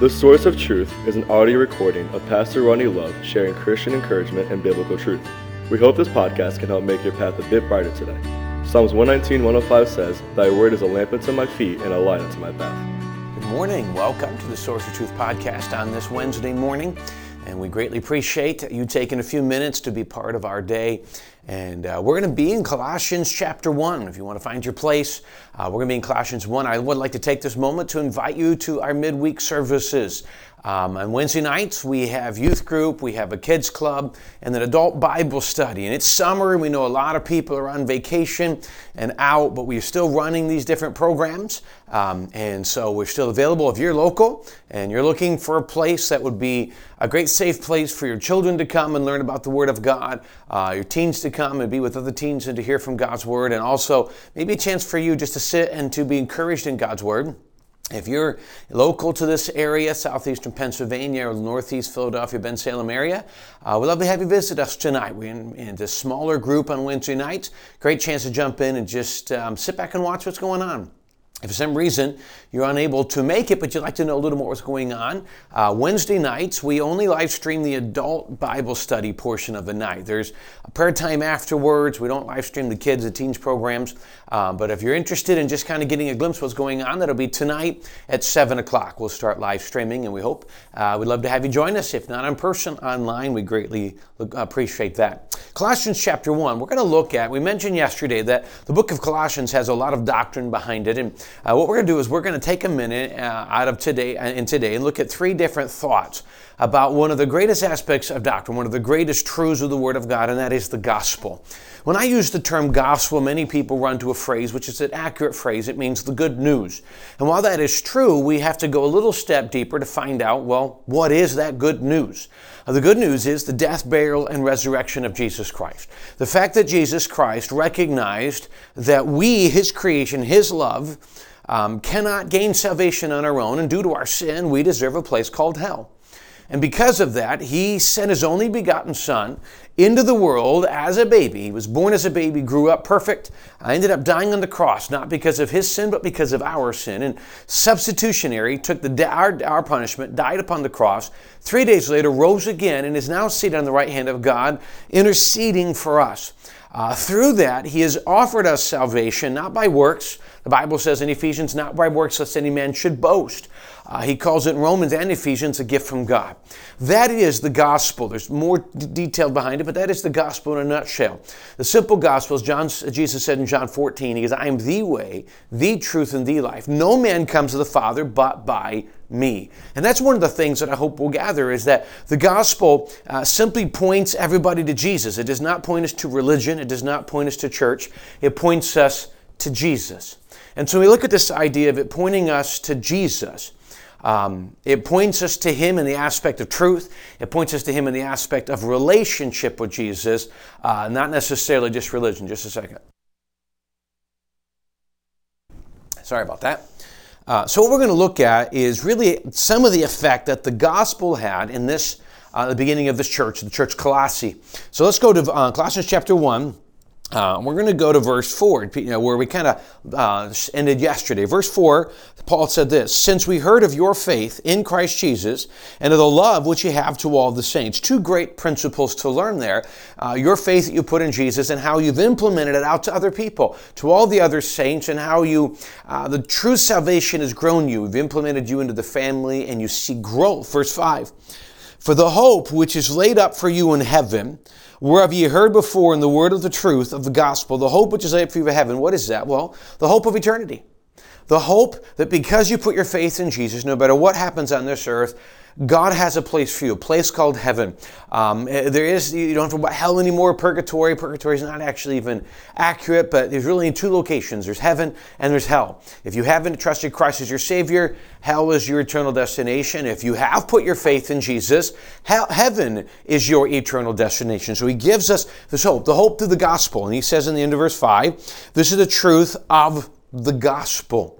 The Source of Truth is an audio recording of Pastor Ronnie Love sharing Christian encouragement and biblical truth. We hope this podcast can help make your path a bit brighter today. Psalms 119, 105 says, Thy word is a lamp unto my feet and a light unto my path. Good morning. Welcome to the Source of Truth podcast on this Wednesday morning. And we greatly appreciate you taking a few minutes to be part of our day. And uh, we're going to be in Colossians chapter 1. If you want to find your place, uh, we're going to be in Colossians 1. I would like to take this moment to invite you to our midweek services. Um, on Wednesday nights, we have youth group, we have a kids club, and an adult Bible study. And it's summer, and we know a lot of people are on vacation and out, but we're still running these different programs. Um, and so we're still available. If you're local and you're looking for a place that would be a great safe place for your children to come and learn about the Word of God, uh, your teens to come and be with other teens and to hear from God's Word, and also maybe a chance for you just to sit and to be encouraged in God's Word. If you're local to this area, southeastern Pennsylvania or northeast Philadelphia, Bensalem area, uh, we'd love to have you visit us tonight. We're in, in this smaller group on Wednesday nights. Great chance to jump in and just um, sit back and watch what's going on. If for some reason you're unable to make it, but you'd like to know a little more what's going on, uh, Wednesday nights we only live stream the adult Bible study portion of the night. There's a prayer time afterwards. We don't live stream the kids, the teens programs. Uh, but if you're interested in just kind of getting a glimpse of what's going on, that'll be tonight at 7 o'clock. We'll start live streaming, and we hope uh, we'd love to have you join us. If not in person, online, we greatly appreciate that. Colossians chapter 1, we're going to look at, we mentioned yesterday that the book of Colossians has a lot of doctrine behind it. And uh, what we're going to do is we're going to take a minute uh, out of today and uh, today and look at three different thoughts about one of the greatest aspects of doctrine, one of the greatest truths of the Word of God, and that is the gospel. When I use the term gospel, many people run to a phrase which is an accurate phrase. It means the good news. And while that is true, we have to go a little step deeper to find out, well, what is that good news? Uh, the good news is the death, burial, and resurrection of Jesus Christ. The fact that Jesus Christ recognized that we, His creation, His love, um, cannot gain salvation on our own, and due to our sin, we deserve a place called hell. And because of that, he sent his only begotten son into the world as a baby. He was born as a baby, grew up perfect, I ended up dying on the cross, not because of his sin, but because of our sin. And substitutionary, took the, our, our punishment, died upon the cross. Three days later, rose again, and is now seated on the right hand of God, interceding for us. Uh, through that, he has offered us salvation, not by works. The Bible says in Ephesians, not by works, lest any man should boast. Uh, he calls it in Romans and Ephesians a gift from God. That is the gospel. There's more d- detail behind it, but that is the gospel in a nutshell. The simple gospel, as John, Jesus said in John 14, he says, I am the way, the truth, and the life. No man comes to the Father but by me. And that's one of the things that I hope we'll gather is that the gospel uh, simply points everybody to Jesus. It does not point us to religion, it does not point us to church, it points us to Jesus. And so we look at this idea of it pointing us to Jesus. Um, it points us to Him in the aspect of truth. It points us to Him in the aspect of relationship with Jesus, uh, not necessarily just religion. Just a second. Sorry about that. Uh, so, what we're going to look at is really some of the effect that the gospel had in this, uh, the beginning of this church, the church Colossae. So, let's go to uh, Colossians chapter 1. Uh, we're going to go to verse 4, you know, where we kind of uh, ended yesterday. Verse 4, Paul said this Since we heard of your faith in Christ Jesus and of the love which you have to all the saints. Two great principles to learn there. Uh, your faith that you put in Jesus and how you've implemented it out to other people, to all the other saints, and how you, uh, the true salvation has grown you. We've implemented you into the family and you see growth. Verse 5, For the hope which is laid up for you in heaven, whereof ye heard before in the word of the truth of the gospel, the hope which is laid up for you in heaven. What is that? Well, the hope of eternity. The hope that because you put your faith in Jesus, no matter what happens on this earth, God has a place for you, a place called heaven. Um, eh, there is, you don't have to hell anymore, purgatory. Purgatory is not actually even accurate, but there's really two locations there's heaven and there's hell. If you haven't trusted Christ as your Savior, hell is your eternal destination. If you have put your faith in Jesus, hell, heaven is your eternal destination. So he gives us this hope, the hope through the gospel. And he says in the end of verse 5, this is the truth of the gospel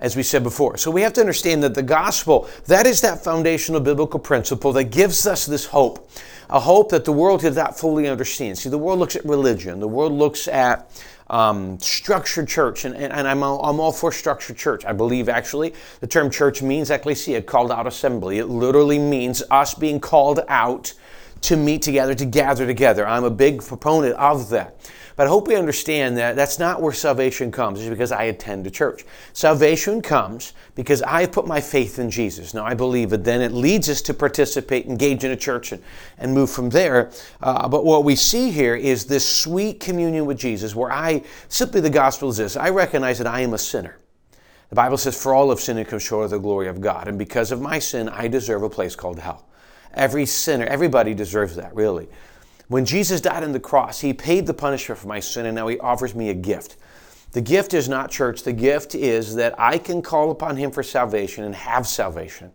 as we said before. So we have to understand that the gospel, that is that foundational biblical principle that gives us this hope, a hope that the world does not fully understand. See, the world looks at religion, the world looks at um, structured church, and, and, and I'm, all, I'm all for structured church. I believe actually the term church means ecclesia, called out assembly. It literally means us being called out to meet together, to gather together. I'm a big proponent of that. But I hope we understand that that's not where salvation comes, just because I attend a church. Salvation comes because I put my faith in Jesus. Now, I believe it. Then it leads us to participate, engage in a church, and, and move from there. Uh, but what we see here is this sweet communion with Jesus, where I simply the gospel is this I recognize that I am a sinner. The Bible says, For all have sinned and come short of the glory of God. And because of my sin, I deserve a place called hell. Every sinner, everybody deserves that, really. When Jesus died on the cross, he paid the punishment for my sin, and now he offers me a gift. The gift is not church, the gift is that I can call upon him for salvation and have salvation.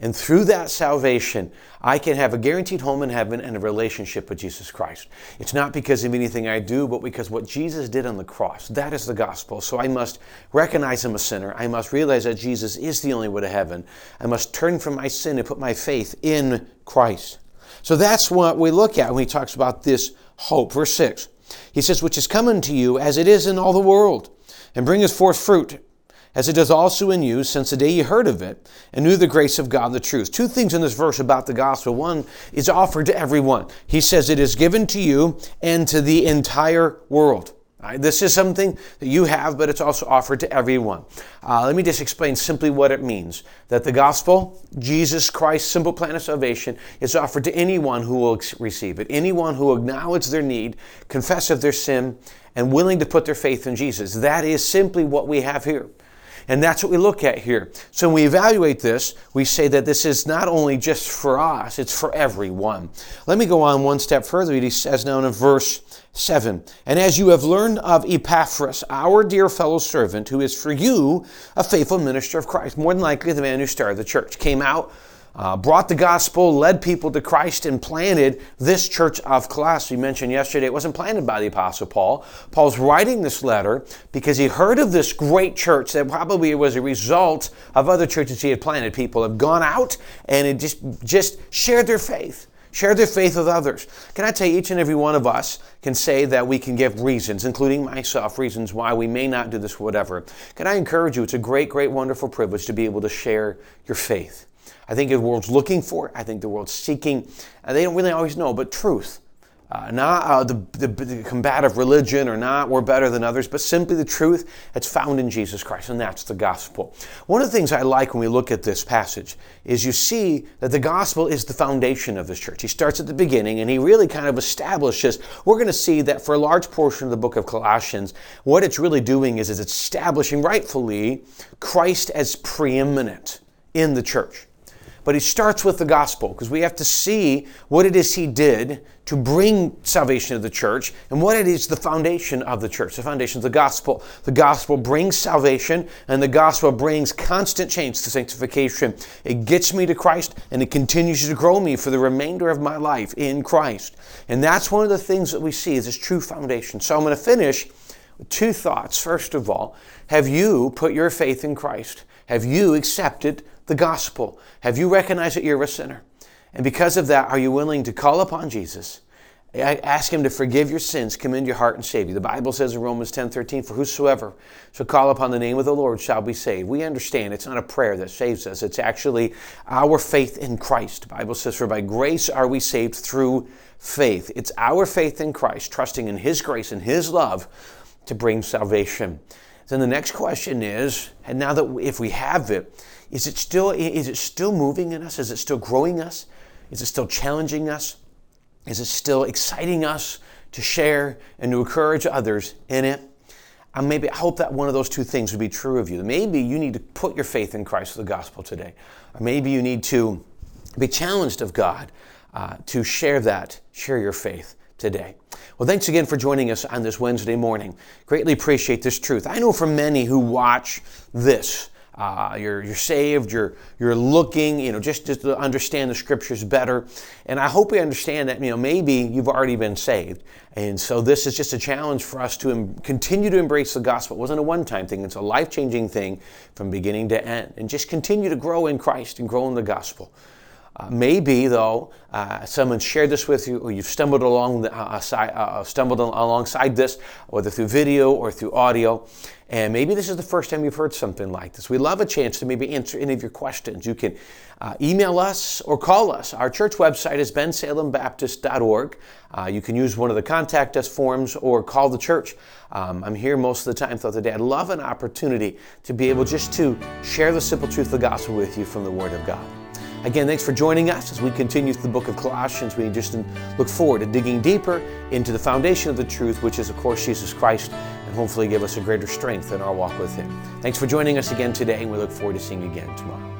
And through that salvation, I can have a guaranteed home in heaven and a relationship with Jesus Christ. It's not because of anything I do, but because what Jesus did on the cross. That is the gospel. So I must recognize I'm a sinner. I must realize that Jesus is the only way to heaven. I must turn from my sin and put my faith in Christ. So that's what we look at when he talks about this hope. Verse 6. He says, Which is coming to you as it is in all the world, and bringeth forth fruit, as it does also in you, since the day you heard of it, and knew the grace of God, the truth. Two things in this verse about the gospel. One is offered to everyone. He says, It is given to you and to the entire world. Right? This is something that you have, but it's also offered to everyone. Uh, let me just explain simply what it means. That the gospel, Jesus Christ's simple plan of salvation, is offered to anyone who will receive it. Anyone who acknowledges their need, confess of their sin, and willing to put their faith in Jesus. That is simply what we have here. And that's what we look at here. So when we evaluate this, we say that this is not only just for us, it's for everyone. Let me go on one step further. He says now in verse 7 And as you have learned of Epaphras, our dear fellow servant, who is for you a faithful minister of Christ, more than likely the man who started the church, came out uh, brought the gospel, led people to Christ, and planted this church of Colossae. We mentioned yesterday it wasn't planted by the Apostle Paul. Paul's writing this letter because he heard of this great church that probably was a result of other churches he had planted. People have gone out and just, just shared their faith. Share their faith with others. Can I tell you, each and every one of us can say that we can give reasons, including myself, reasons why we may not do this, whatever. Can I encourage you? It's a great, great, wonderful privilege to be able to share your faith. I think the world's looking for. I think the world's seeking. And they don't really always know, but truth. Uh, not uh, the, the, the, combative religion or not we're better than others, but simply the truth that's found in Jesus Christ, and that's the gospel. One of the things I like when we look at this passage is you see that the gospel is the foundation of this church. He starts at the beginning and he really kind of establishes. We're going to see that for a large portion of the book of Colossians, what it's really doing is, is establishing rightfully Christ as preeminent in the church. But he starts with the gospel because we have to see what it is he did to bring salvation to the church and what it is the foundation of the church. The foundation of the gospel. The gospel brings salvation and the gospel brings constant change to sanctification. It gets me to Christ and it continues to grow me for the remainder of my life in Christ. And that's one of the things that we see is this true foundation. So I'm going to finish with two thoughts. First of all, have you put your faith in Christ? Have you accepted the gospel? Have you recognized that you're a sinner? And because of that, are you willing to call upon Jesus? I Ask him to forgive your sins, commend your heart and save you. The Bible says in Romans 10 13, For whosoever shall call upon the name of the Lord shall be saved. We understand it's not a prayer that saves us, it's actually our faith in Christ. The Bible says, For by grace are we saved through faith. It's our faith in Christ, trusting in his grace and his love to bring salvation. Then the next question is, and now that if we have it, is it still is it still moving in us? Is it still growing us? Is it still challenging us? Is it still exciting us to share and to encourage others in it? And maybe I hope that one of those two things would be true of you. Maybe you need to put your faith in Christ the gospel today. Or maybe you need to be challenged of God uh, to share that, share your faith today. Well, thanks again for joining us on this Wednesday morning. Greatly appreciate this truth. I know for many who watch this, uh, you're, you're saved, you're, you're looking, you know, just, just to understand the scriptures better. And I hope we understand that, you know, maybe you've already been saved. And so this is just a challenge for us to em- continue to embrace the gospel. It wasn't a one time thing, it's a life changing thing from beginning to end. And just continue to grow in Christ and grow in the gospel. Uh, maybe, though, uh, someone shared this with you, or you've stumbled along the, uh, side, uh, stumbled alongside this, whether through video or through audio, and maybe this is the first time you've heard something like this. We love a chance to maybe answer any of your questions. You can uh, email us or call us. Our church website is bensalembaptist.org. Uh, you can use one of the contact us forms or call the church. Um, I'm here most of the time throughout the day. I'd love an opportunity to be able just to share the simple truth of the gospel with you from the Word of God. Again, thanks for joining us as we continue through the book of Colossians. We just look forward to digging deeper into the foundation of the truth, which is, of course, Jesus Christ, and hopefully give us a greater strength in our walk with Him. Thanks for joining us again today, and we look forward to seeing you again tomorrow.